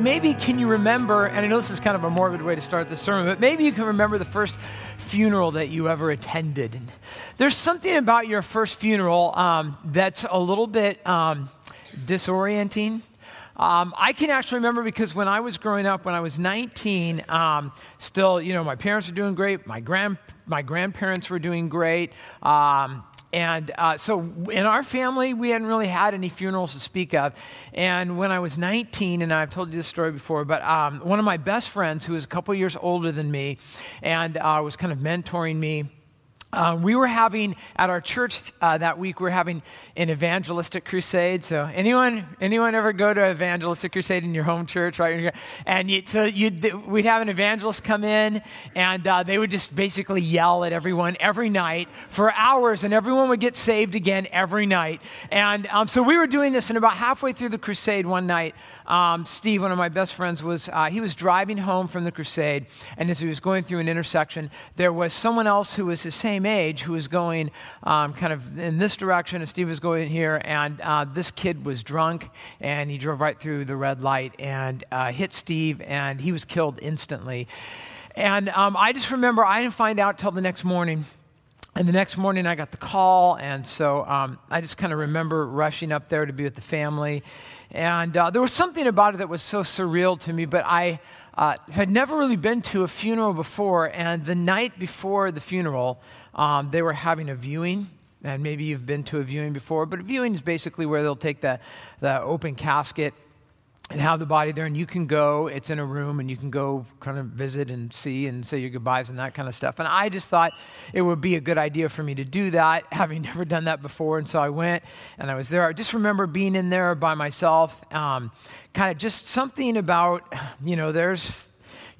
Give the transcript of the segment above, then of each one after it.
maybe can you remember, and I know this is kind of a morbid way to start the sermon, but maybe you can remember the first funeral that you ever attended. And there's something about your first funeral um, that's a little bit um, disorienting. Um, I can actually remember because when I was growing up, when I was 19, um, still, you know, my parents were doing great, my grand my grandparents were doing great. Um, and uh, so in our family, we hadn't really had any funerals to speak of. And when I was 19, and I've told you this story before, but um, one of my best friends, who was a couple years older than me and uh, was kind of mentoring me, um, we were having at our church uh, that week. We are having an evangelistic crusade. So anyone, anyone ever go to an evangelistic crusade in your home church, right? And you, so we'd have an evangelist come in, and uh, they would just basically yell at everyone every night for hours, and everyone would get saved again every night. And um, so we were doing this, and about halfway through the crusade one night, um, Steve, one of my best friends, was uh, he was driving home from the crusade, and as he was going through an intersection, there was someone else who was the same age who was going um, kind of in this direction, and Steve was going here, and uh, this kid was drunk, and he drove right through the red light and uh, hit Steve, and he was killed instantly. And um, I just remember I didn't find out till the next morning. And the next morning, I got the call, and so um, I just kind of remember rushing up there to be with the family. And uh, there was something about it that was so surreal to me, but I uh, had never really been to a funeral before. And the night before the funeral, um, they were having a viewing. And maybe you've been to a viewing before, but a viewing is basically where they'll take the, the open casket and have the body there, and you can go. It's in a room, and you can go kind of visit and see and say your goodbyes and that kind of stuff. And I just thought it would be a good idea for me to do that, having never done that before. And so I went, and I was there. I just remember being in there by myself, um, kind of just something about, you know, there's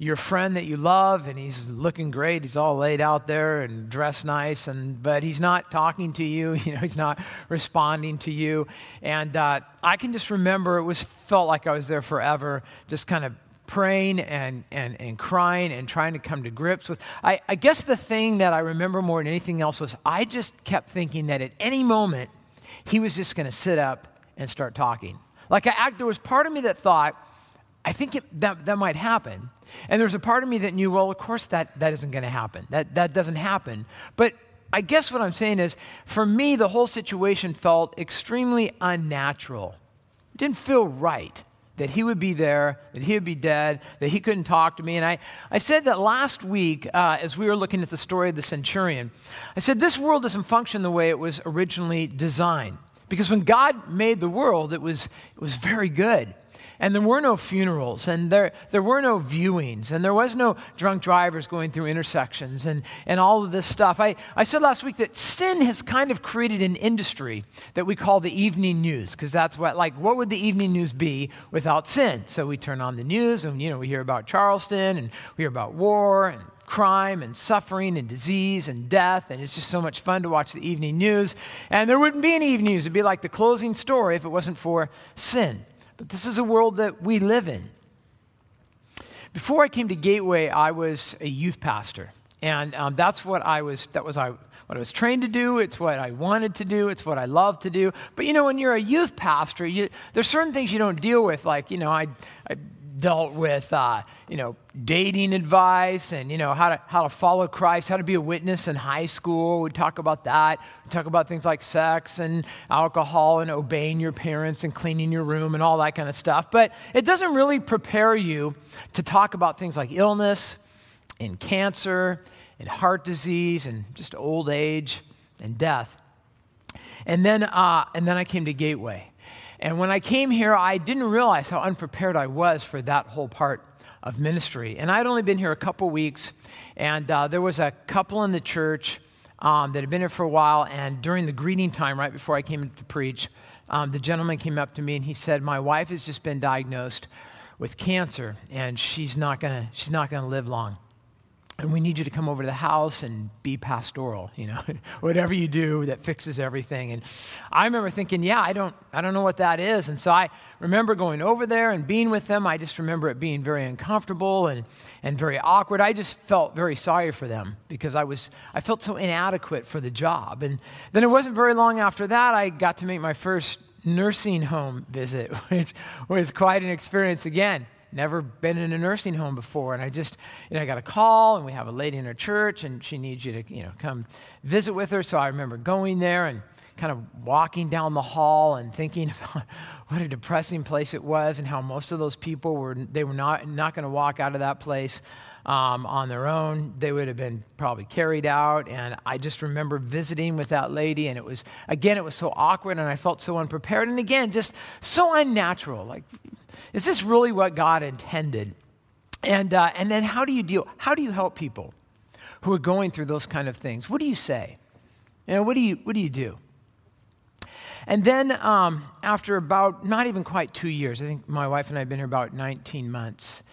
your friend that you love and he's looking great. He's all laid out there and dressed nice and but he's not talking to you. You know he's not responding to you. And uh, i can just remember it was felt like i was there forever just kind of praying and, and, and crying and trying to come to grips with I, I guess the thing that i remember more than anything else was i just kept thinking that at any moment he was just going to sit up and start talking. Like I, there was part of me that thought I think it, that, that might happen. And there's a part of me that knew, well, of course that, that isn't going to happen. That, that doesn't happen. But I guess what I'm saying is, for me, the whole situation felt extremely unnatural. It didn't feel right that he would be there, that he would be dead, that he couldn't talk to me. And I, I said that last week, uh, as we were looking at the story of the centurion, I said this world doesn't function the way it was originally designed. Because when God made the world, it was, it was very good. And there were no funerals, and there, there were no viewings, and there was no drunk drivers going through intersections, and, and all of this stuff. I, I said last week that sin has kind of created an industry that we call the evening news, because that's what, like, what would the evening news be without sin? So we turn on the news, and, you know, we hear about Charleston, and we hear about war, and crime and suffering and disease and death, and it's just so much fun to watch the evening news. And there wouldn't be any evening news. It'd be like the closing story if it wasn't for sin. But this is a world that we live in. Before I came to Gateway, I was a youth pastor. And um, that's what I was, that was I, what I was trained to do. It's what I wanted to do. It's what I love to do. But you know, when you're a youth pastor, you, there's certain things you don't deal with. Like, you know, I, I dealt with, uh, you know, dating advice and, you know, how to, how to follow Christ, how to be a witness in high school. We talk about that. We talk about things like sex and alcohol and obeying your parents and cleaning your room and all that kind of stuff. But it doesn't really prepare you to talk about things like illness and cancer and heart disease and just old age and death. And then, uh, and then I came to Gateway. And when I came here, I didn't realize how unprepared I was for that whole part of ministry. And I'd only been here a couple weeks, and uh, there was a couple in the church um, that had been here for a while. And during the greeting time, right before I came to preach, um, the gentleman came up to me and he said, "My wife has just been diagnosed with cancer, and she's not gonna she's not gonna live long." And we need you to come over to the house and be pastoral you know whatever you do that fixes everything. And i remember thinking yeah i don't i don't know what that is. And so i remember going over there and being with them. I just remember it being very uncomfortable and, and very awkward. I just felt very sorry for them because i was i felt so inadequate for the job. And then it wasn't very long after that i got to make my first nursing home visit which was quite an experience again never been in a nursing home before. And I just, you know, I got a call, and we have a lady in our church, and she needs you to, you know, come visit with her. So I remember going there and kind of walking down the hall and thinking about what a depressing place it was and how most of those people were, they were not, not going to walk out of that place um, on their own. They would have been probably carried out. And I just remember visiting with that lady, and it was, again, it was so awkward, and I felt so unprepared. And again, just so unnatural. Like, is this really what God intended? And, uh, and then how do you deal? How do you help people who are going through those kind of things? What do you say? You know, what do you, what do, you do? And then um, after about not even quite two years, I think my wife and I have been here about 19 months,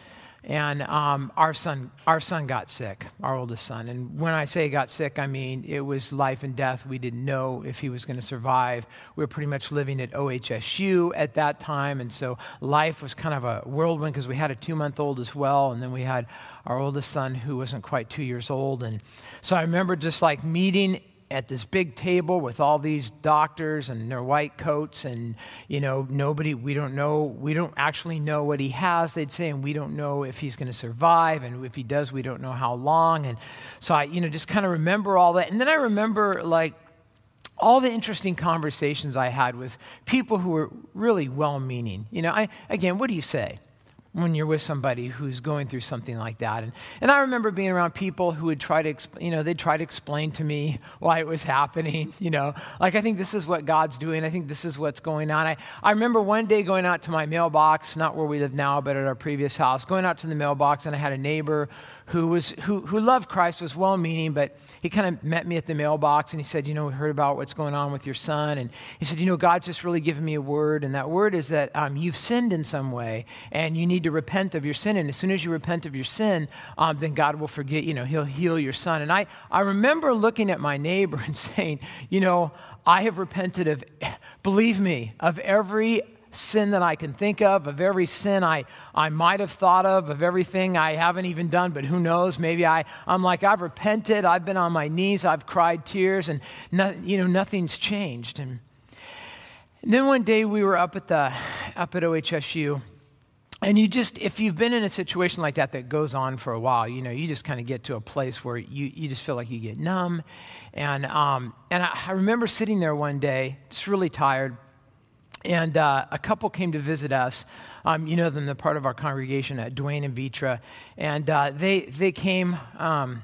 and um, our son our son got sick our oldest son. And when i say got sick i mean it was life and death. We didn't know if he was going to survive. We were pretty much living at ohsu at that time. And so life was kind of a whirlwind because we had a two month old as well. And then we had our oldest son who wasn't quite two years old. And so i remember just like meeting at this big table with all these doctors and their white coats and you know nobody we don't know we don't actually know what he has. They'd say and we don't know if he's going to survive and if he does we don't know how long. And so i you know just kind of remember all that. And then i remember like all the interesting conversations i had with people who were really well meaning you know i again what do you say when you're with somebody who's going through something like that. And, and I remember being around people who would try to, you know, they'd try to explain to me why it was happening, you know, like I think this is what God's doing. I think this is what's going on. I, I remember one day going out to my mailbox, not where we live now, but at our previous house, going out to the mailbox, and I had a neighbor who, was, who, who loved Christ, was well meaning, but he kind of met me at the mailbox and he said, You know, we heard about what's going on with your son. And he said, You know, God's just really given me a word. And that word is that um, you've sinned in some way and you need to repent of your sin. And as soon as you repent of your sin, um, then God will forget, you know, he'll heal your son. And I, I remember looking at my neighbor and saying, You know, I have repented of, believe me, of every sin that I can think of, of every sin I, I might have thought of, of everything I haven't even done, but who knows? Maybe I, I'm like, I've repented, I've been on my knees, I've cried tears, and no, you know, nothing's changed. And, and then one day we were up at, the, up at OHSU, and you just, if you've been in a situation like that that goes on for a while, you know, you just kind of get to a place where you, you just feel like you get numb. And, um, and I, I remember sitting there one day, just really tired and uh, a couple came to visit us. Um, you know them, they're part of our congregation at Dwayne and Vitra. And uh, they, they came. Um,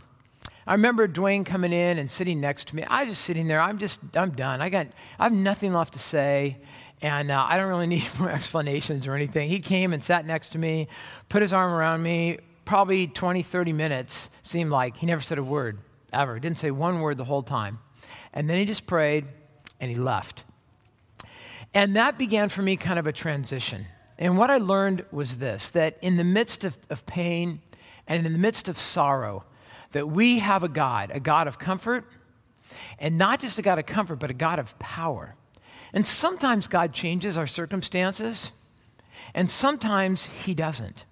I remember Dwayne coming in and sitting next to me. I was just sitting there. I'm just, I'm done. I, got, I have nothing left to say. And uh, I don't really need more explanations or anything. He came and sat next to me, put his arm around me, probably 20, 30 minutes, seemed like. He never said a word, ever. Didn't say one word the whole time. And then he just prayed and he left. And that began for me kind of a transition. And what I learned was this that in the midst of, of pain and in the midst of sorrow, that we have a God, a God of comfort, and not just a God of comfort, but a God of power. And sometimes God changes our circumstances, and sometimes He doesn't.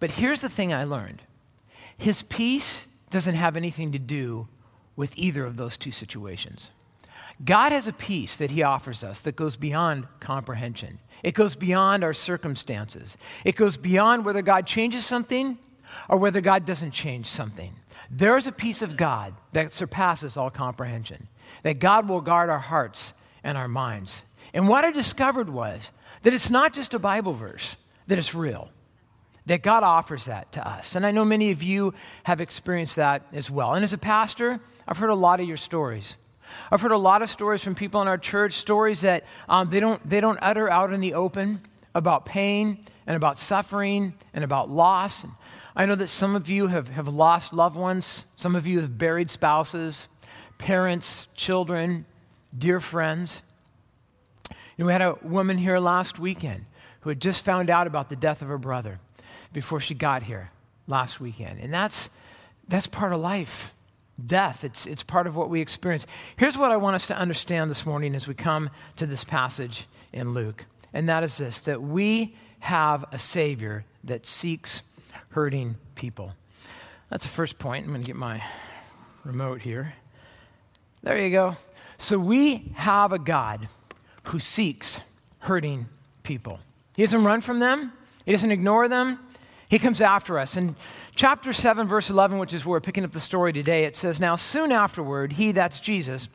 But here's the thing I learned His peace doesn't have anything to do with either of those two situations. God has a peace that He offers us that goes beyond comprehension. It goes beyond our circumstances. It goes beyond whether God changes something or whether God doesn't change something. There is a peace of God that surpasses all comprehension, that God will guard our hearts and our minds. And what I discovered was that it's not just a Bible verse, that it's real, that God offers that to us. And I know many of you have experienced that as well. And as a pastor, I've heard a lot of your stories. I've heard a lot of stories from people in our church, stories that um, they, don't, they don't utter out in the open about pain and about suffering and about loss. And I know that some of you have, have lost loved ones, some of you have buried spouses, parents, children, dear friends. You know, we had a woman here last weekend who had just found out about the death of her brother before she got here last weekend. And that's, that's part of life death. It's, it's part of what we experience. Here's what I want us to understand this morning as we come to this passage in Luke, and that is this that we have a Savior that seeks hurting people. That's the first point. I'm going to get my remote here. There you go. So we have a God who seeks hurting people. He doesn't run from them, He doesn't ignore them. He comes after us. In chapter 7, verse 11, which is where we're picking up the story today, it says, Now soon afterward, he, that's Jesus,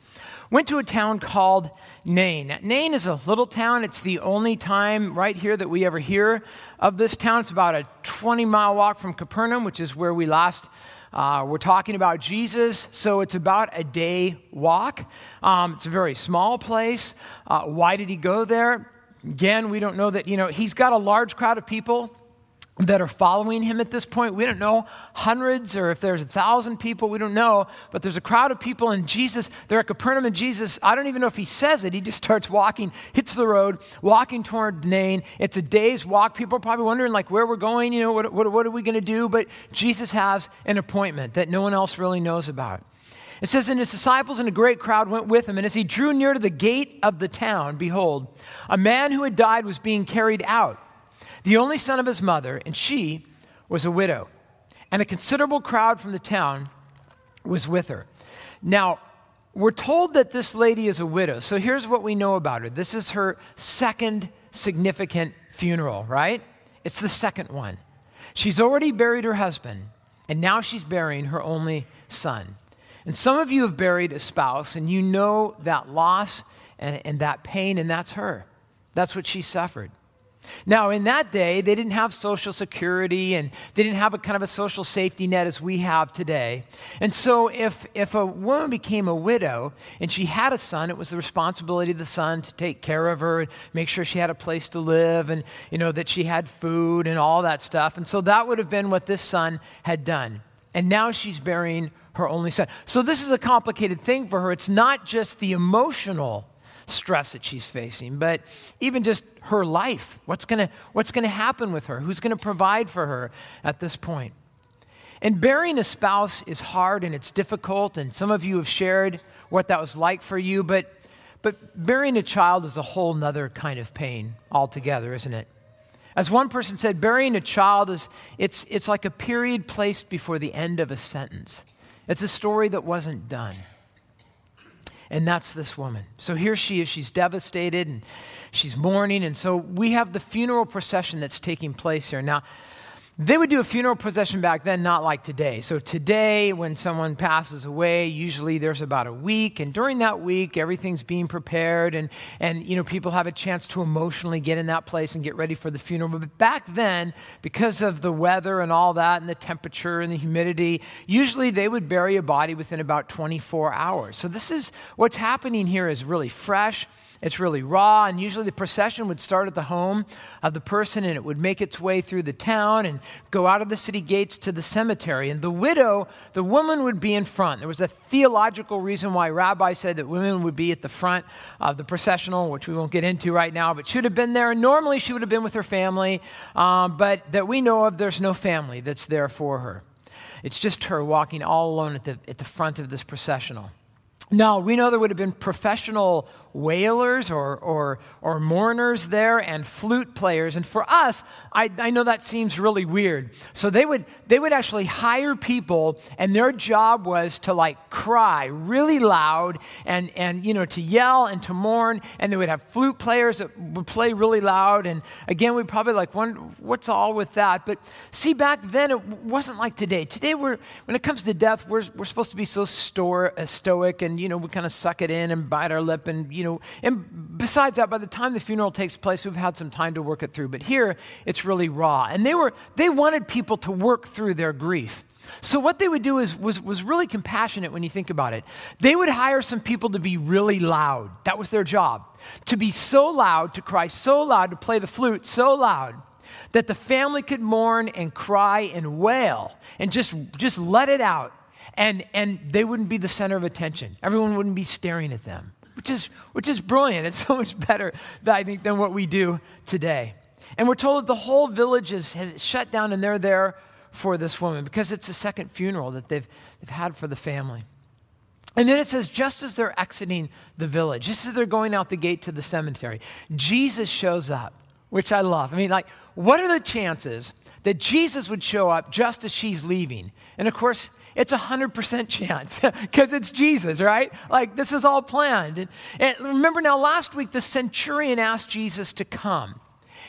went to a town called Nain. Nain is a little town. It's the only time right here that we ever hear of this town. It's about a 20 mile walk from Capernaum, which is where we last uh, we're talking about Jesus, so it's about a day walk. Um, it's a very small place. Uh, why did he go there? Again, we don't know that, you know, he's got a large crowd of people that are following him at this point. We don't know hundreds or if there's a thousand people, we don't know. But there's a crowd of people, and Jesus, they're at Capernaum, and Jesus, I don't even know if he says it. He just starts walking, hits the road, walking toward Nain. It's a day's walk. People are probably wondering, like, where we're going, you know, what, what, what are we going to do? But Jesus has an appointment that no one else really knows about. It says, And his disciples and a great crowd went with him. And as he drew near to the gate of the town, behold, a man who had died was being carried out the only son of his mother, and she was a widow. And a considerable crowd from the town was with her. Now, we're told that this lady is a widow. So here's what we know about her this is her second significant funeral, right? It's the second one. She's already buried her husband, and now she's burying her only son. And some of you have buried a spouse, and you know that loss and, and that pain, and that's her. That's what she suffered. Now, in that day, they didn't have Social Security and they didn't have a kind of a social safety net as we have today. And so, if, if a woman became a widow and she had a son, it was the responsibility of the son to take care of her and make sure she had a place to live and, you know, that she had food and all that stuff. And so, that would have been what this son had done. And now she's burying her only son. So, this is a complicated thing for her. It's not just the emotional stress that she's facing, but even just her life. What's going what's going to happen with her? Who's going to provide for her at this point? And burying a spouse is hard and it's difficult, and some of you have shared what that was like for you, but, but burying a child is a whole nother kind of pain altogether, isn't it? As one person said, burying a child is it's, it's like a period placed before the end of a sentence. It's a story that wasn't done. And that's this woman. So here she is. She's devastated and she's mourning. And so we have the funeral procession that's taking place here. Now, they would do a funeral procession back then, not like today. So, today, when someone passes away, usually there's about a week. And during that week, everything's being prepared. And, and you know, people have a chance to emotionally get in that place and get ready for the funeral. But back then, because of the weather and all that, and the temperature and the humidity, usually they would bury a body within about 24 hours. So, this is what's happening here is really fresh it's really raw, and usually the procession would start at the home of the person and it would make its way through the town and go out of the city gates to the cemetery. And the widow, the woman would be in front. There was a theological reason why Rabbi said that women would be at the front of the processional, which we won't get into right now, but she would have been there. And normally, she would have been with her family, um, but that we know of, there's no family that's there for her. It's just her walking all alone at the, at the front of this processional. Now, we know there would have been professional wailers or, or, or mourners there and flute players. And for us, I, I know that seems really weird. So they would, they would actually hire people, and their job was to like cry really loud and, and, you know, to yell and to mourn. And they would have flute players that would play really loud. And again, we'd probably like, what's all with that? But see, back then, it wasn't like today. Today, we're, when it comes to death, we're, we're supposed to be so store, uh, stoic and, you know, we kind of suck it in and bite our lip and, you know, and besides that, by the time the funeral takes place, we've had some time to work it through. But here, it's really raw. And they were, they wanted people to work through their grief. So what they would do is, was, was really compassionate when you think about it. They would hire some people to be really loud. That was their job. To be so loud, to cry so loud, to play the flute so loud that the family could mourn and cry and wail and just, just let it out. And, and they wouldn't be the center of attention. Everyone wouldn't be staring at them which is, which is brilliant. It's so much better, I think, than what we do today. And we're told that the whole village is, has shut down and they're there for this woman because it's the second funeral that they've, they've had for the family. And then it says, just as they're exiting the village, just as they're going out the gate to the cemetery, Jesus shows up, which I love. I mean, like, what are the chances that Jesus would show up just as she's leaving? And of course, it's a 100% chance because it's Jesus, right? Like this is all planned. And, and remember now, last week the centurion asked Jesus to come.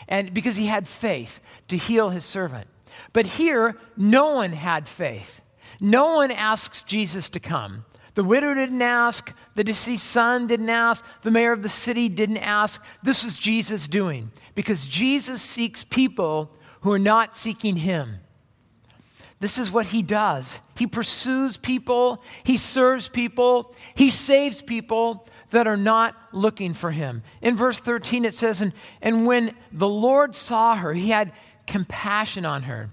and because he had faith to heal his servant. But here, no one had faith. No one asks Jesus to come. The widow didn't ask. The deceased son didn't ask. The mayor of the city didn't ask. This is Jesus doing because Jesus seeks people who are not seeking him. This is what he does. He pursues people, he serves people, he saves people that are not looking for him. In verse 13, it says, And, and when the Lord saw her, he had compassion on her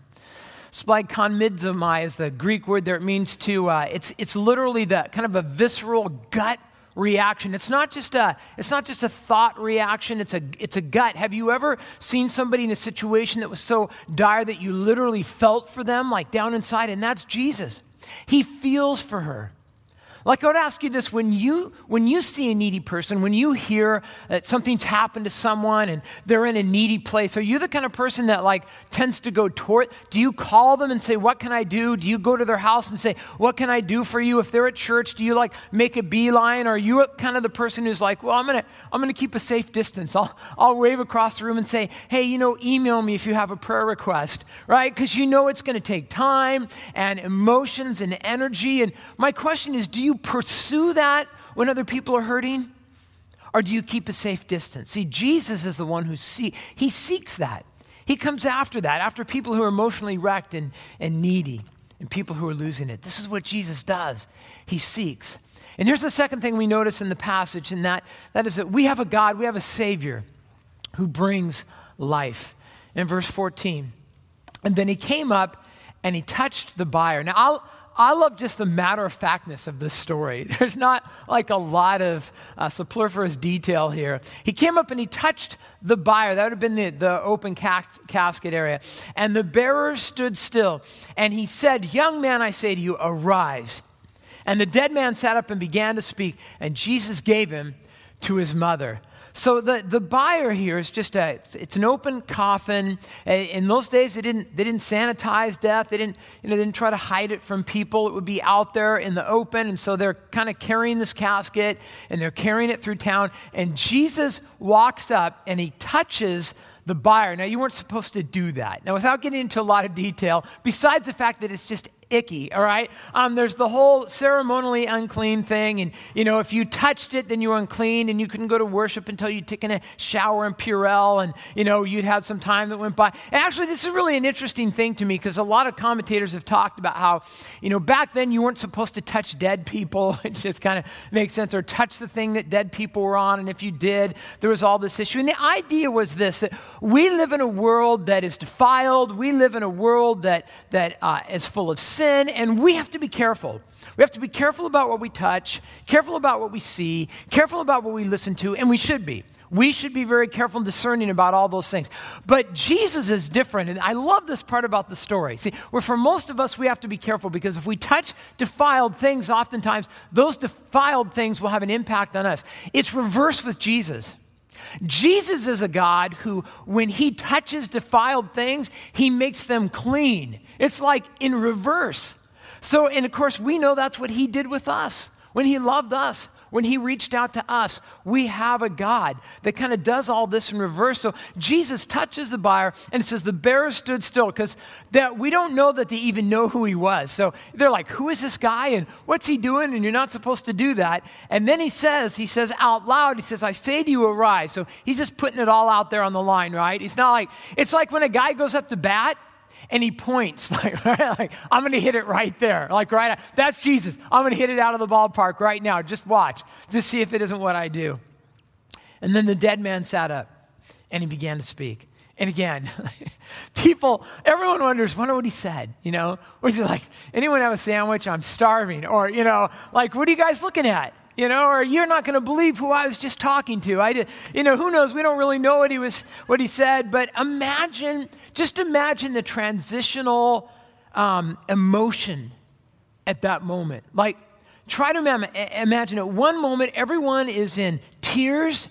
Splagchnizomai is the Greek word there. It means to, uh, it's, it's literally the kind of a visceral gut reaction. It's not just a, it's not just a thought reaction, it's a, it's a gut. Have you ever seen somebody in a situation that was so dire that you literally felt for them, like down inside? And that's Jesus. He feels for her. Like I would ask you this when you when you see a needy person, when you hear that something's happened to someone and they're in a needy place, are you the kind of person that like tends to go toward do you call them and say, What can I do? Do you go to their house and say, What can I do for you? If they're at church, do you like make a beeline? Or are you kind of the person who's like, Well, I'm gonna I'm gonna keep a safe distance. I'll I'll wave across the room and say, Hey, you know, email me if you have a prayer request, right? Because you know it's gonna take time and emotions and energy. And my question is, do you you pursue that when other people are hurting? Or do you keep a safe distance? See, Jesus is the one who see, he seeks that. He comes after that, after people who are emotionally wrecked and, and needy and people who are losing it. This is what Jesus does. He seeks. And here's the second thing we notice in the passage, and that, that is that we have a God, we have a Savior who brings life. In verse 14, and then he came up and he touched the buyer. Now, I'll, I love just the matter of factness of this story. There's not like a lot of uh, superfluous detail here. He came up and he touched the buyer. That would have been the, the open cas- casket area. And the bearer stood still. And he said, Young man, I say to you, arise. And the dead man sat up and began to speak. And Jesus gave him to his mother. So the, the bier here is just a, it's, it's, an open coffin. In those days, they didn't, they didn't sanitize death. They didn't, you know, they didn't try to hide it from people. It would be out there in the open. And so they're kind of carrying this casket and they're carrying it through town. And Jesus walks up and he touches the buyer. Now, you weren't supposed to do that. Now, without getting into a lot of detail, besides the fact that it's just icky, all right? Um, there's the whole ceremonially unclean thing. And, you know, if you touched it, then you were unclean and you couldn't go to worship until you'd taken a shower in Purell and, you know, you'd had some time that went by. And actually, this is really an interesting thing to me because a lot of commentators have talked about how, you know, back then you weren't supposed to touch dead people. it just kind of makes sense. Or touch the thing that dead people were on. And if you did, there was all this issue. And the idea was this that we live in a world that is defiled. We live in a world that, that uh, is full of sin sin, and we have to be careful. We have to be careful about what we touch, careful about what we see, careful about what we listen to, and we should be. We should be very careful and discerning about all those things. But Jesus is different, and I love this part about the story. See, where for most of us, we have to be careful because if we touch defiled things, oftentimes those defiled things will have an impact on us. It's reversed with Jesus. Jesus is a God who, when he touches defiled things, he makes them clean. It's like in reverse. So, and of course, we know that's what he did with us when he loved us when he reached out to us, we have a God that kind of does all this in reverse. So Jesus touches the buyer and says the bearer stood still because that we don't know that they even know who he was. So they're like, who is this guy and what's he doing? And you're not supposed to do that. And then he says, he says out loud, he says, I say to you, arise. So he's just putting it all out there on the line, right? It's not like, it's like when a guy goes up to bat and he points like, right, like I'm to hit it right there. Like right, that's Jesus. I'm to hit it out of the ballpark right now. Just watch. Just see if it isn't what I do. And then the dead man sat up and he began to speak. And again, people, everyone wonders, wonder what he said, you know? Was he like, anyone have a sandwich? I'm starving. Or, you know, like, what are you guys looking at? You know, or you're not going to believe who I was just talking to. I did, you know, who knows? We don't really know what he was, what he said, but imagine, just imagine the transitional um, emotion at that moment. Like, try to imagine at one moment everyone is in tears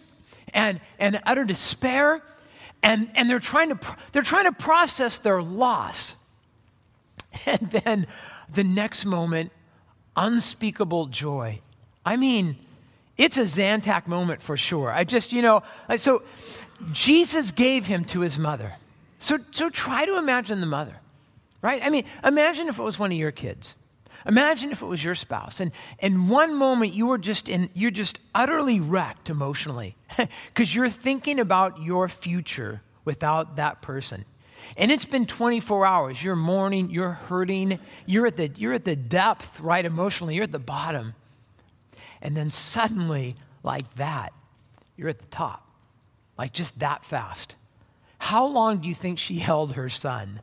and, and utter despair, and, and they're, trying to, they're trying to process their loss. And then the next moment, unspeakable joy I mean, it's a Zantac moment for sure. I just, you know, so Jesus gave him to his mother. So, so try to imagine the mother, right? I mean, imagine if it was one of your kids. Imagine if it was your spouse, and in one moment you were just in, you're just utterly wrecked emotionally because you're thinking about your future without that person. And it's been 24 hours. You're mourning, you're hurting, you're at the, you're at the depth, right, emotionally, you're at the bottom. And then suddenly, like that, you're at the top, like just that fast. How long do you think she held her son?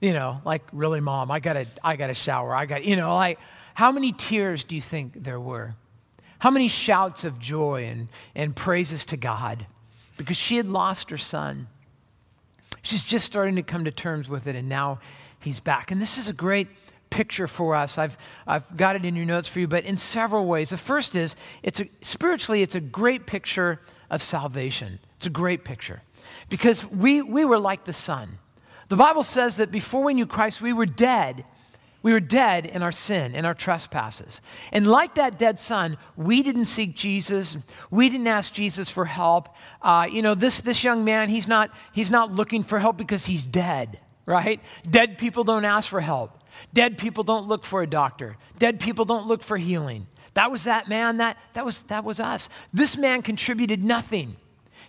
You know, like, really, mom, I gotta, I gotta shower. I got, you know, like, how many tears do you think there were? How many shouts of joy and, and praises to God? Because she had lost her son. She's just starting to come to terms with it, and now he's back. And this is a great picture for us. I've, I've got it in your notes for you, but in several ways. The first is, it's a, spiritually, it's a great picture of salvation. It's a great picture because we, we were like the son. The Bible says that before we knew Christ, we were dead. We were dead in our sin, in our trespasses. And like that dead son, we didn't seek Jesus. We didn't ask Jesus for help. Uh, you know, this, this young man, he's not, he's not looking for help because he's dead, right? Dead people don't ask for help. Dead people don't look for a doctor. Dead people don't look for healing. That was that man, that, that, was, that was us. This man contributed nothing.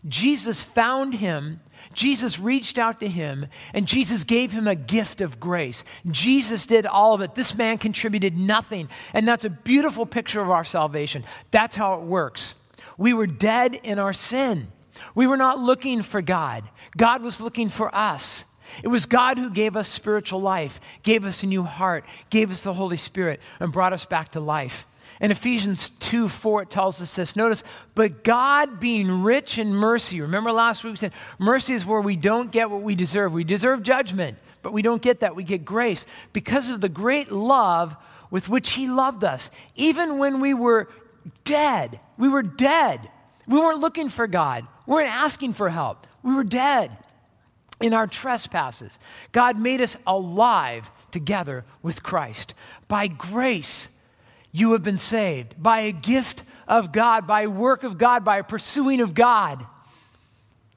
Jesus found him, Jesus reached out to him, and Jesus gave him a gift of grace. Jesus did all of it. This man contributed nothing. And that's a beautiful picture of our salvation. That's how it works. We were dead in our sin. We were not looking for God, God was looking for us. It was God who gave us spiritual life, gave us a new heart, gave us the Holy Spirit, and brought us back to life. In Ephesians 2 4, it tells us this. Notice, but God being rich in mercy. Remember last week we said mercy is where we don't get what we deserve. We deserve judgment, but we don't get that. We get grace because of the great love with which He loved us. Even when we were dead, we were dead. We weren't looking for God, we weren't asking for help. We were dead in our trespasses. God made us alive together with Christ. By grace, you have been saved by a gift of God, by a work of God, by a pursuing of God.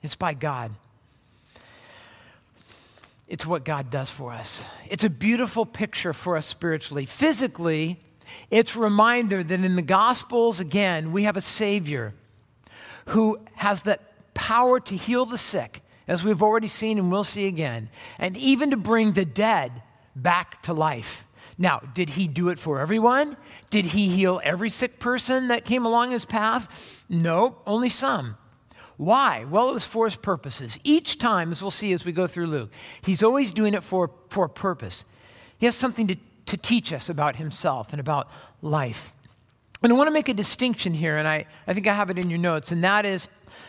It's by God. It's what God does for us. It's a beautiful picture for us spiritually. Physically, it's a reminder that in the Gospels, again, we have a Savior who has the power to heal the sick, as we've already seen and will see again, and even to bring the dead back to life. Now, did he do it for everyone? Did he heal every sick person that came along his path? No, only some. Why? Well, it was for his purposes. Each time, as we'll see as we go through Luke, he's always doing it for, for a purpose. He has something to, to teach us about himself and about life. And I want to make a distinction here, and I, I think I have it in your notes, and that is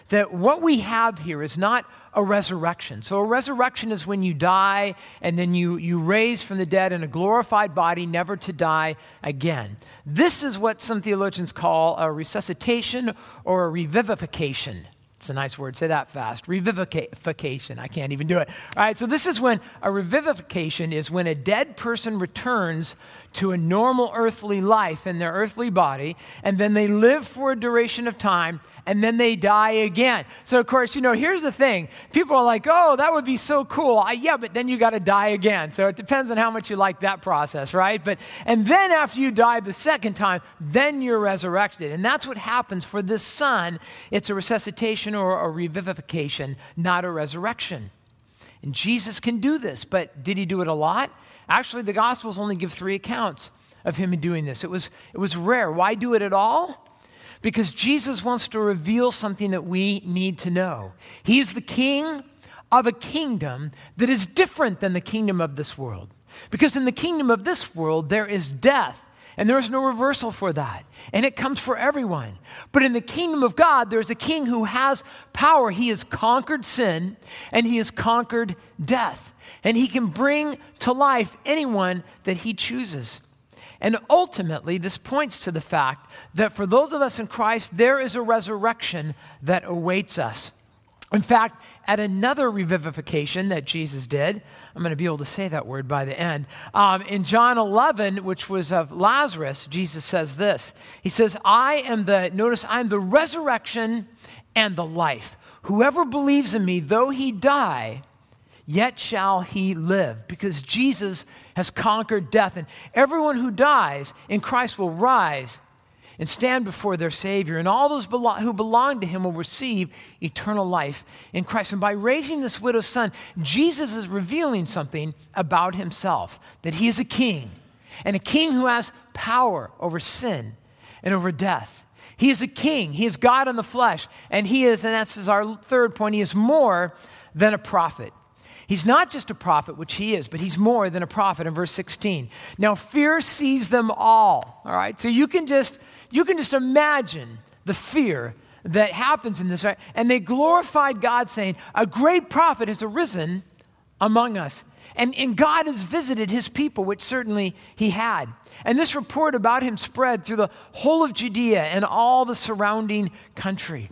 that what we have here is not a resurrection. So, a resurrection is when you die and then you, you raise from the dead in a glorified body, never to die again. This is what some theologians call a resuscitation or a revivification. It's a nice word. Say that fast. Revivification. I can't even do it. All right, so this is when a revivification is when a dead person returns to a normal earthly life in their earthly body, and then they live for a duration of time, and then they die again. So, of course, you know, here's the thing people are like, oh, that would be so cool. I, yeah, but then you got to die again. So it depends on how much you like that process, right? But, and then after you die the second time, then you're resurrected. And that's what happens for this son. It's a resuscitation or a revivification, not a resurrection. And Jesus can do this, but did he do it a lot? Actually, the Gospels only give three accounts of him doing this. It was, it was rare. Why do it at all? Because Jesus wants to reveal something that we need to know. He's the king of a kingdom that is different than the kingdom of this world. Because in the kingdom of this world, there is death, and there is no reversal for that. And it comes for everyone. But in the kingdom of God, there's a king who has power. He has conquered sin, and he has conquered death and he can bring to life anyone that he chooses. And ultimately, this points to the fact that for those of us in Christ, there is a resurrection that awaits us. In fact, at another revivification that Jesus did, I'm going to be able to say that word by the end. Um, in John 11, which was of Lazarus, Jesus says this He says, I am the, notice, I'm the resurrection and the life. Whoever believes in me, though he die, yet shall he live. Because Jesus has conquered death. And everyone who dies in Christ will rise and stand before their Savior. And all those who belong to him will receive eternal life in Christ. And by raising this widow's son, Jesus is revealing something about himself that he is a king, and a king who has power over sin and over death. He is a king, he is God in the flesh, and he is, and that's our third point, he is more than a prophet. He's not just a prophet, which he is, but he's more than a prophet in verse 16. Now, fear sees them all. All right? So you can just you can just imagine the fear that happens in this. Right? And they glorified God, saying, A great prophet has arisen among us. And, and God has visited his people, which certainly he had. And this report about him spread through the whole of Judea and all the surrounding country.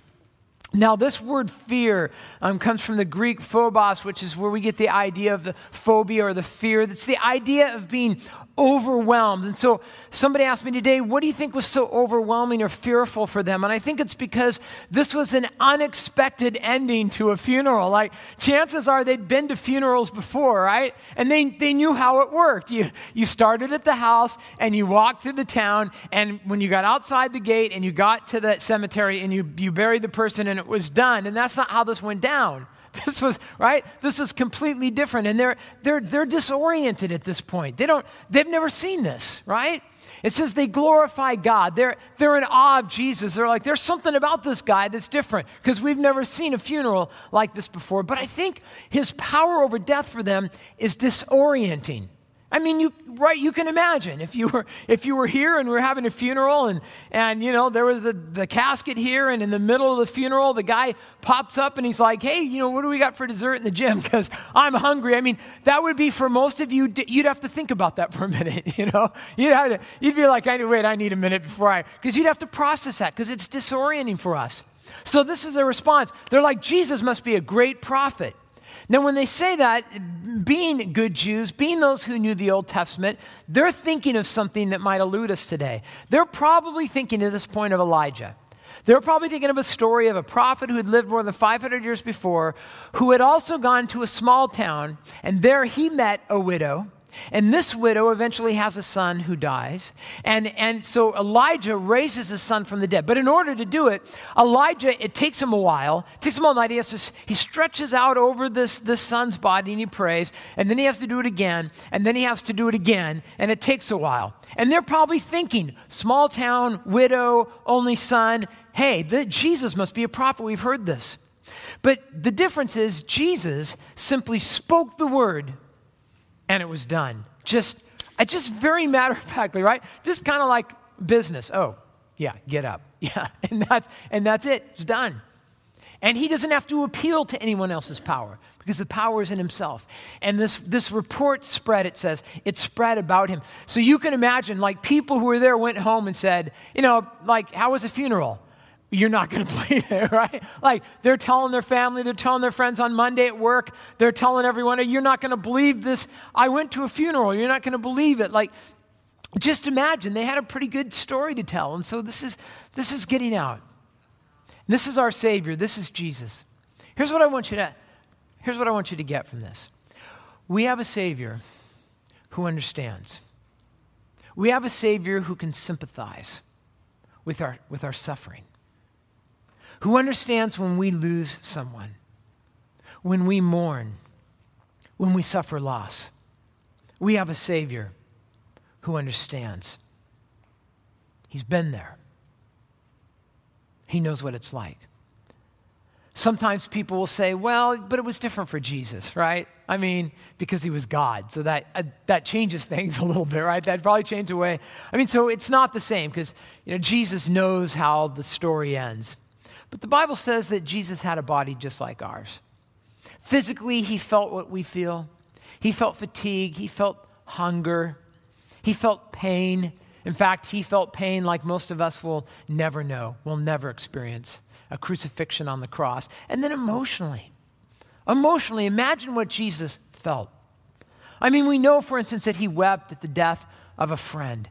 Now, this word fear um, comes from the Greek phobos, which is where we get the idea of the phobia or the fear. That's the idea of being overwhelmed. And so somebody asked me today, what do you think was so overwhelming or fearful for them? And I think it's because this was an unexpected ending to a funeral. Like chances are they'd been to funerals before, right? And they, they knew how it worked. You, you started at the house and you walked through the town. And when you got outside the gate and you got to the cemetery and you, you buried the person and it was done. And that's not how this went down. This was, right? This is completely different. And they're, they're, they're disoriented at this point. They don't, they've never seen this, right? It says they glorify God. They're, they're in awe of Jesus. They're like, there's something about this guy that's different because we've never seen a funeral like this before. But I think his power over death for them is disorienting. I mean, you, right, you can imagine if you were, if you were here and we are having a funeral and, and, you know, there was the, the casket here and in the middle of the funeral, the guy pops up and he's like, hey, you know, what do we got for dessert in the gym? Because I'm hungry. I mean, that would be for most of you, you'd have to think about that for a minute, you know? You'd, have to, you'd be like, wait, I need a minute before I, because you'd have to process that because it's disorienting for us. So this is a response. They're like, Jesus must be a great prophet. Now, when they say that, being good Jews, being those who knew the Old Testament, they're thinking of something that might elude us today. They're probably thinking at this point of Elijah. They're probably thinking of a story of a prophet who had lived more than 500 years before, who had also gone to a small town, and there he met a widow and this widow eventually has a son who dies. And, and so Elijah raises his son from the dead. But in order to do it, Elijah, it takes him a while, it takes him all night. He, has to, he stretches out over this, this son's body and he prays. And then he has to do it again. And then he has to do it again. And it takes a while. And they're probably thinking, small town, widow, only son. Hey, the, Jesus must be a prophet. We've heard this. But the difference is, Jesus simply spoke the word and it was done. Just, just very matter of factly, right? Just kind of like business. Oh, yeah, get up. Yeah, and that's, and that's it. It's done. And he doesn't have to appeal to anyone else's power because the power is in himself. And this, this report spread, it says, it spread about him. So you can imagine, like, people who were there went home and said, you know, like, how was the funeral? You're not going to believe it, right? Like they're telling their family, they're telling their friends on Monday at work, they're telling everyone, you're not going to believe this. I went to a funeral, you're not going to believe it. Like, just imagine they had a pretty good story to tell. And so this is, this is getting out. This is our Savior, this is Jesus. Here's what I want you to, here's what I want you to get from this. We have a Savior who understands. We have a Savior who can sympathize with our, with our suffering who understands when we lose someone, when we mourn, when we suffer loss. We have a Savior who understands. He's been there, He knows what it's like. Sometimes people will say, well, but it was different for Jesus, right? I mean, because he was God. So that, uh, that changes things a little bit, right? That probably changed the way. I mean, so it's not the same because, you know, Jesus knows how the story ends. But the Bible says that Jesus had a body just like ours. Physically, he felt what we feel. He felt fatigue. He felt hunger. He felt pain. In fact, he felt pain like most of us will never know, will never experience. a crucifixion on the cross. And then emotionally, emotionally, imagine what Jesus felt. I mean, we know, for instance, that he wept at the death of a friend.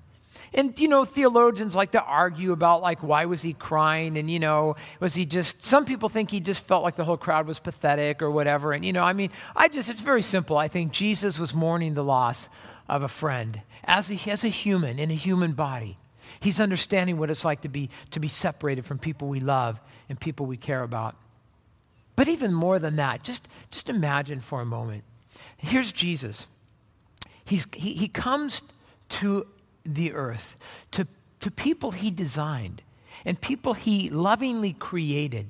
And, you know, theologians like to argue about, like, why was he crying? And, you know, was he just, some people think he just felt like the whole crowd was pathetic or whatever. And, you know, I mean, I just, it's very simple. I think Jesus was mourning the loss of a friend as a, as a human in a human body. He's understanding what it's like to be, to be separated from people we love and people we care about. But even more than that, just, just imagine for a moment. Here's Jesus. He's, he, he comes to the earth, to, to people he designed and people he lovingly created,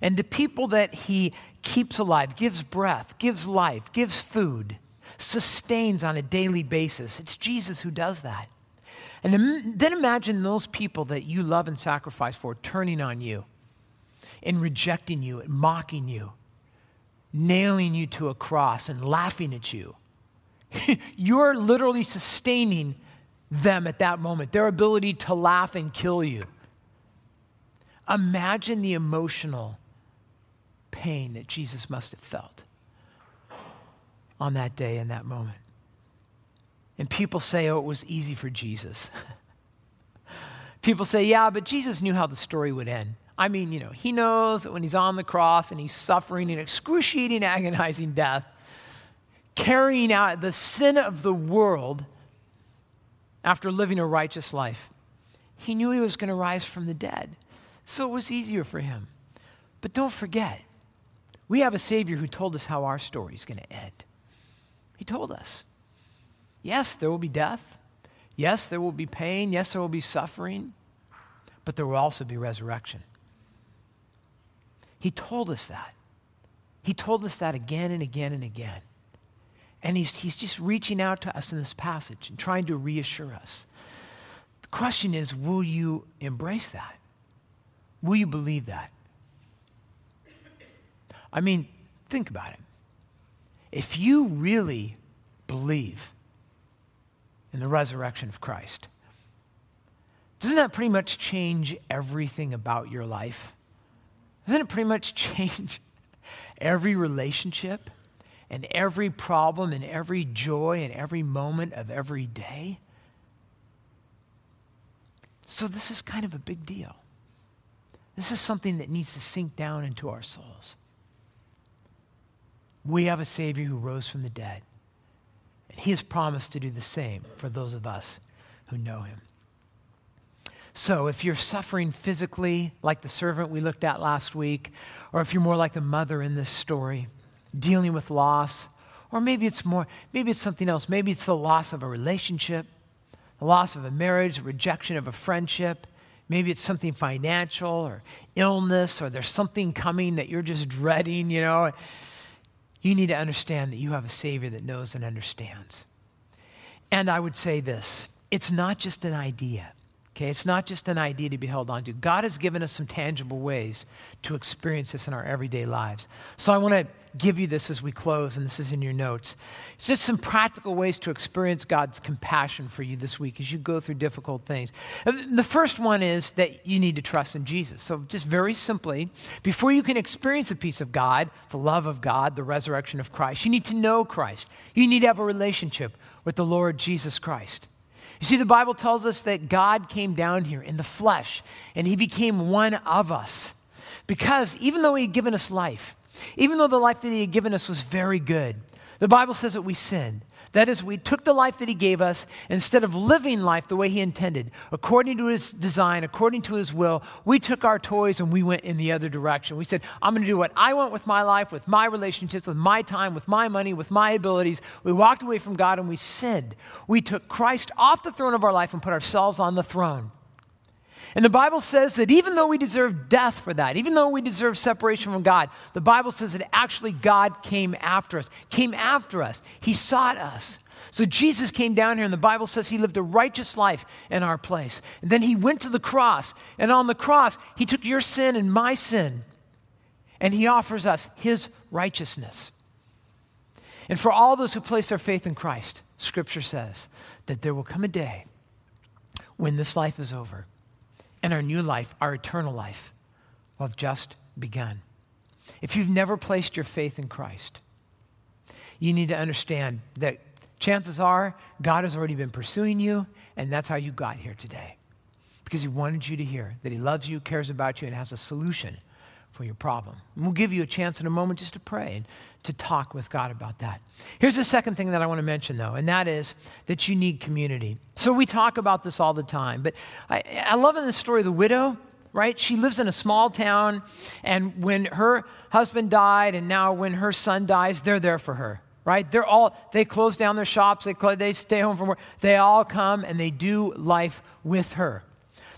and to people that he keeps alive, gives breath, gives life, gives food, sustains on a daily basis. It's Jesus who does that. And then imagine those people that you love and sacrifice for turning on you and rejecting you and mocking you, nailing you to a cross and laughing at you. You're literally sustaining them at that moment, their ability to laugh and kill you. Imagine the emotional pain that Jesus must have felt on that day and that moment. And people say, oh, it was easy for Jesus. people say, yeah, but Jesus knew how the story would end. I mean, you know, he knows that when he's on the cross and he's suffering an excruciating, agonizing death, carrying out the sin of the world, after living a righteous life. He knew he was going to rise from the dead, so it was easier for him. But don't forget, we have a Savior who told us how our story is going to end. He told us. Yes, there will be death. Yes, there will be pain. Yes, there will be suffering. But there will also be resurrection. He told us that. He told us that again and again and again. And he's, he's just reaching out to us in this passage and trying to reassure us. The question is will you embrace that? Will you believe that? I mean, think about it. If you really believe in the resurrection of Christ, doesn't that pretty much change everything about your life? Doesn't it pretty much change every relationship? And every problem and every joy and every moment of every day. So, this is kind of a big deal. This is something that needs to sink down into our souls. We have a Savior who rose from the dead, and He has promised to do the same for those of us who know Him. So, if you're suffering physically, like the servant we looked at last week, or if you're more like the mother in this story, dealing with loss, or maybe it's more, maybe it's something else. Maybe it's the loss of a relationship, the loss of a marriage, rejection of a friendship. Maybe it's something financial or illness, or there's something coming that you're just dreading, you know. You need to understand that you have a Savior that knows and understands. And I would say this it's not just an idea. Okay, it's not just an idea to be held on to. God has given us some tangible ways to experience this in our everyday lives. So I want to give you this as we close, and this is in your notes. It's just some practical ways to experience God's compassion for you this week as you go through difficult things. The first one is that you need to trust in Jesus. So, just very simply, before you can experience the peace of God, the love of God, the resurrection of Christ, you need to know Christ. You need to have a relationship with the Lord Jesus Christ. You see, the Bible tells us that God came down here in the flesh and he became one of us. Because even though he had given us life, even though the life that he had given us was very good, the Bible says that we sinned. That is, we took the life that He gave us, instead of living life the way He intended, according to His design, according to His will, we took our toys and we went in the other direction. We said, I'm going to do what I want with my life, with my relationships, with my time, with my money, with my abilities. We walked away from God and we sinned. We took Christ off the throne of our life and put ourselves on the throne. And the Bible says that even though we deserve death for that, even though we deserve separation from God, the Bible says that actually God came after us, came after us. He sought us. So Jesus came down here, and the Bible says he lived a righteous life in our place. And then he went to the cross, and on the cross, he took your sin and my sin, and he offers us his righteousness. And for all those who place their faith in Christ, Scripture says that there will come a day when this life is over and our new life, our eternal life, will have just begun. If you've never placed your faith in Christ, you need to understand that chances are God has already been pursuing you, and that's how you got here today. Because He wanted you to hear that He loves you, cares about you, and has a solution for your problem. And we'll give you a chance in a moment just to pray and to talk with God about that. Here's the second thing that I want to mention, though, and that is that you need community. So we talk about this all the time, but I, I love in the story of the widow right? She lives in a small town, and when her husband died, and now when her son dies, they're there for her, right? They're all, they close down their shops, they, they stay home from work. They all come and they do life with her.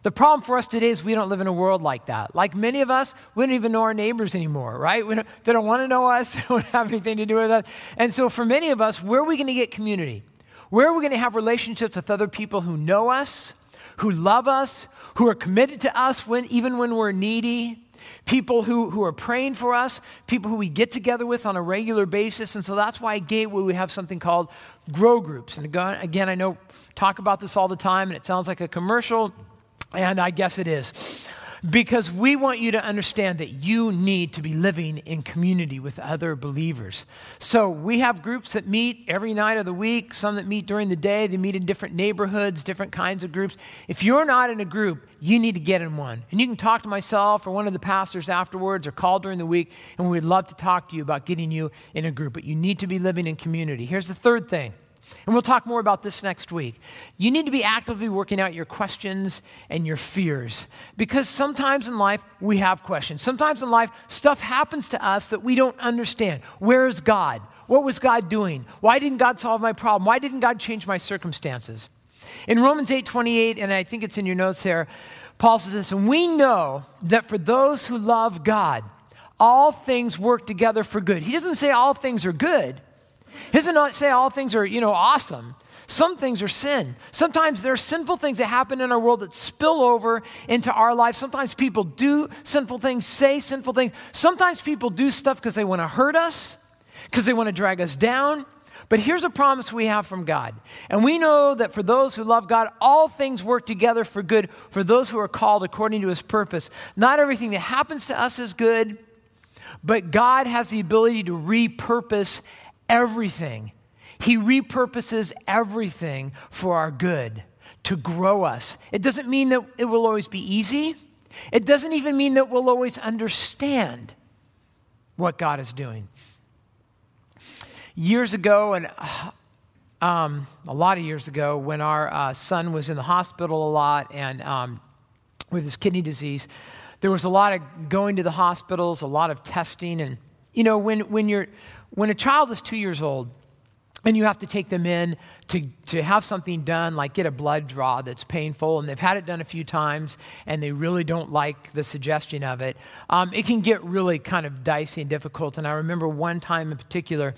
The problem for us today is we don't live in a world like that. Like many of us, we don't even know our neighbors anymore, right? Don't, they don't want to know us, they don't have anything to do with us. And so for many of us, where are we going to get community? Where are we going to have relationships with other people who know us, who love us, who are committed to us when, even when we're needy? people who, who are praying for us, people who we get together with on a regular basis. And so that's why at Gateway we have something called grow groups. And again, I know talk about this all the time, and it sounds like a commercial. And I guess it is. Because we want you to understand that you need to be living in community with other believers. So we have groups that meet every night of the week, some that meet during the day. They meet in different neighborhoods, different kinds of groups. If you're not in a group, you need to get in one. And you can talk to myself or one of the pastors afterwards or call during the week, and we'd love to talk to you about getting you in a group. But you need to be living in community. Here's the third thing and we'll talk more about this next week. You need to be actively working out your questions and your fears because sometimes in life we have questions. Sometimes in life stuff happens to us that we don't understand. Where is God? What was God doing? Why didn't God solve my problem? Why didn't God change my circumstances? In Romans 8 28, and I think it's in your notes there, Paul says this, and we know that for those who love God, all things work together for good. He doesn't say all things are good. He does not say all things are, you know, awesome. Some things are sin. Sometimes there are sinful things that happen in our world that spill over into our life. Sometimes people do sinful things, say sinful things. Sometimes people do stuff because they want to hurt us, because they want to drag us down. But here's a promise we have from God. And we know that for those who love God, all things work together for good for those who are called according to his purpose. Not everything that happens to us is good, but God has the ability to repurpose everything. He repurposes everything for our good, to grow us. It doesn't mean that it will always be easy. It doesn't even mean that we'll always understand what God is doing. Years ago, and um, a lot of years ago, when our uh, son was in the hospital a lot and um, with his kidney disease, there was a lot of going to the hospitals, a lot of testing. And, you know, when, when you're when a child is two years old, and you have to take them in to, to have something done, like get a blood draw that's painful, and they've had it done a few times, and they really don't like the suggestion of it, um, it can get really kind of dicey and difficult. And I remember one time in particular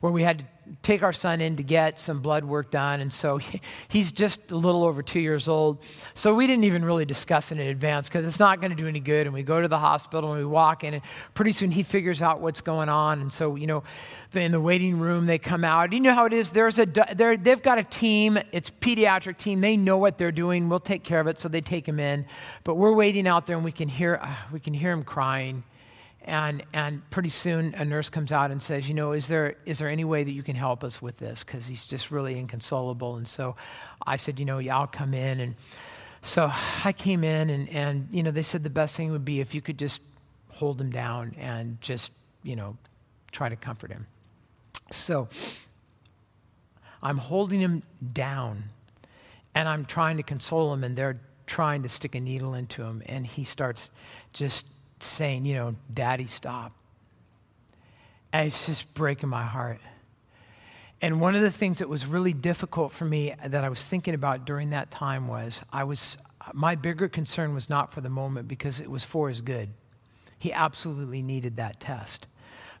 where we had to take our son in to get some blood work done. And so he, he's just a little over two years old. So we didn't even really discuss it in advance because it's not going to do any good. And we go to the hospital and we walk in, and pretty soon he figures out what's going on. And so, you know, in the waiting room, they come out. You know how it is? There's a, they've got a team. It's pediatric team. They know what they're doing. We'll take care of it. So they take him in. But we're waiting out there and we can hear, uh, we can hear him crying. And, and pretty soon a nurse comes out and says, You know, is there, is there any way that you can help us with this? Because he's just really inconsolable. And so I said, You know, yeah, I'll come in. And so I came in, and, and, you know, they said the best thing would be if you could just hold him down and just, you know, try to comfort him. So I'm holding him down and I'm trying to console him, and they're trying to stick a needle into him. And he starts just saying, you know, Daddy, stop. And it's just breaking my heart. And one of the things that was really difficult for me that I was thinking about during that time was I was my bigger concern was not for the moment because it was for his good. He absolutely needed that test.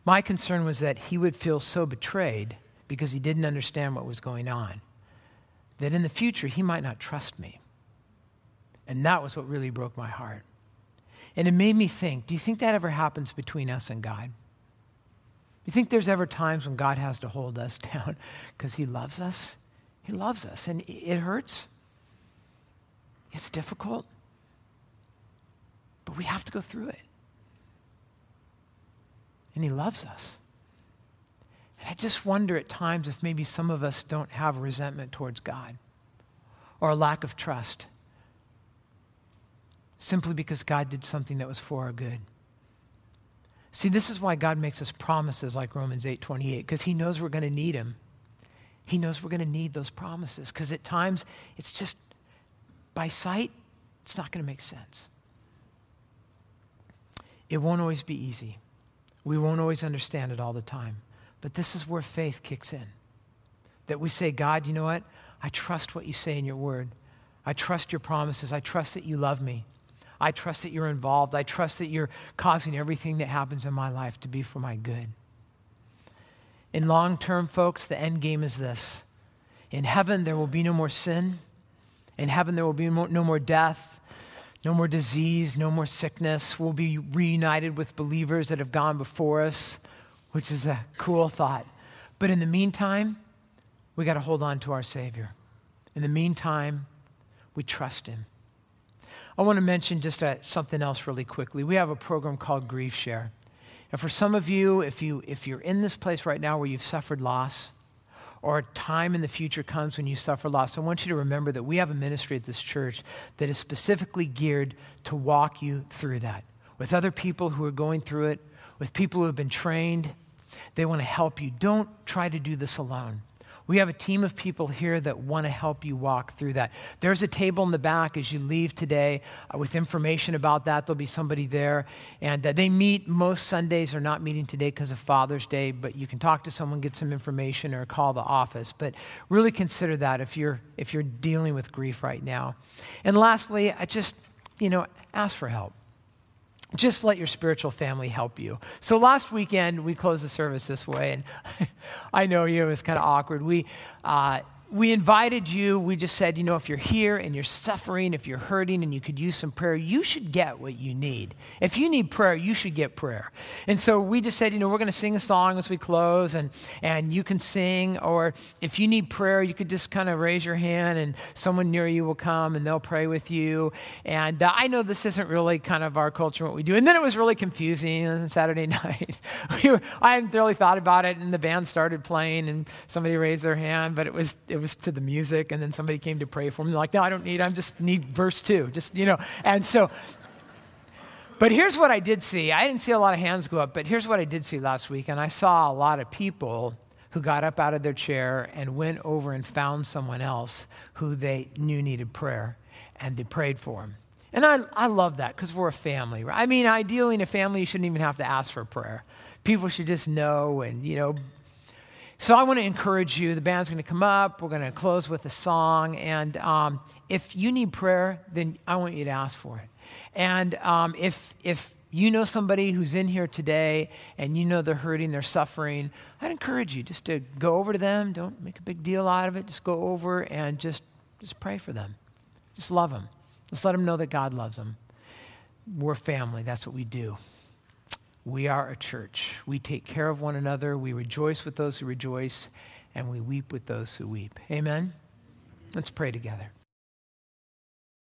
My concern was that he would feel so betrayed because he didn't understand what was going on that in the future he might not trust me. And that was what really broke my heart. And it made me think do you think that ever happens between us and God? Do You think there's ever times when God has to hold us down because he loves us? He loves us, and it hurts. It's difficult. But we have to go through it. and He loves us. And I just wonder at times if maybe some of us don't have resentment towards God or a lack of trust simply because God did something that was for our good. See, this is why God makes us promises like Romans 8:28 because he knows we're going to need him. He knows we're going to need those promises because at times it's just by sight it's not going to make sense. It won't always be easy. We won't always understand it all the time. But this is where faith kicks in. That we say, God, you know what? I trust what you say in your word. I trust your promises. I trust that you love me. I trust that you're involved. I trust that you're causing everything that happens in my life to be for my good. In long term, folks, the end game is this In heaven, there will be no more sin. In heaven, there will be no more death, no more disease, no more sickness. We'll be reunited with believers that have gone before us, which is a cool thought. But in the meantime, we got to hold on to our Savior. In the meantime, we trust Him. I want to mention just a, something else really quickly. We have a program called Grief Share. And for some of you, if, you, if you're in this place right now where you've suffered loss, or a time in the future comes when you suffer loss, I want you to remember that we have a ministry at this church that is specifically geared to walk you through that with other people who are going through it, with people who have been trained. They want to help you. Don't try to do this alone. We have a team of people here that want to help you walk through that. There's a table in the back as you leave today uh, with information about that. There'll be somebody there. And uh, they meet most Sundays. They're not meeting today because of Father's Day, but you can talk to someone, get some information, or call the office. But really consider that if you're, if you're dealing with grief right now. And lastly, I just, you know, ask for help just let your spiritual family help you. So last weekend, we closed the service this way, and I know you, it was kind of awkward. We, uh, we invited you. We just said, you know, if you're here and you're suffering, if you're hurting and you could use some prayer, you should get what you need. If you need prayer, you should get prayer. And so we just said, you know, we're going to sing a song as we close, and, and you can sing. Or if you need prayer, you could just kind of raise your hand, and someone near you will come and they'll pray with you. And uh, I know this isn't really kind of our culture, what we do. And then it was really confusing on Saturday night. I hadn't really thought about it, and the band started playing, and somebody raised their hand, but it was, it was to the music, and then somebody came to pray for me. They're like, no, I don't need, I just need verse two. Just, you know. And so, but here's what I did see. I didn't see a lot of hands go up, but here's what I did see last week. And I saw a lot of people who got up out of their chair and went over and found someone else who they knew needed prayer, and they prayed for them. And I, I love that because we're a family. Right? I mean, ideally, in a family, you shouldn't even have to ask for prayer. People should just know and, you know, so I want to encourage you. The band's going to come up. We're going to close with a song. And um, if you need prayer, then I want you to ask for it. And um, if, if you know somebody who's in here today and you know they're hurting, they're suffering, I'd encourage you just to go over to them. Don't make a big deal out of it. Just go over and just, just pray for them. Just love them. Just let them know that God loves them. We're family. That's what we do. We are a church. We take care of one another. We rejoice with those who rejoice, and we weep with those who weep. Amen? Let's pray together.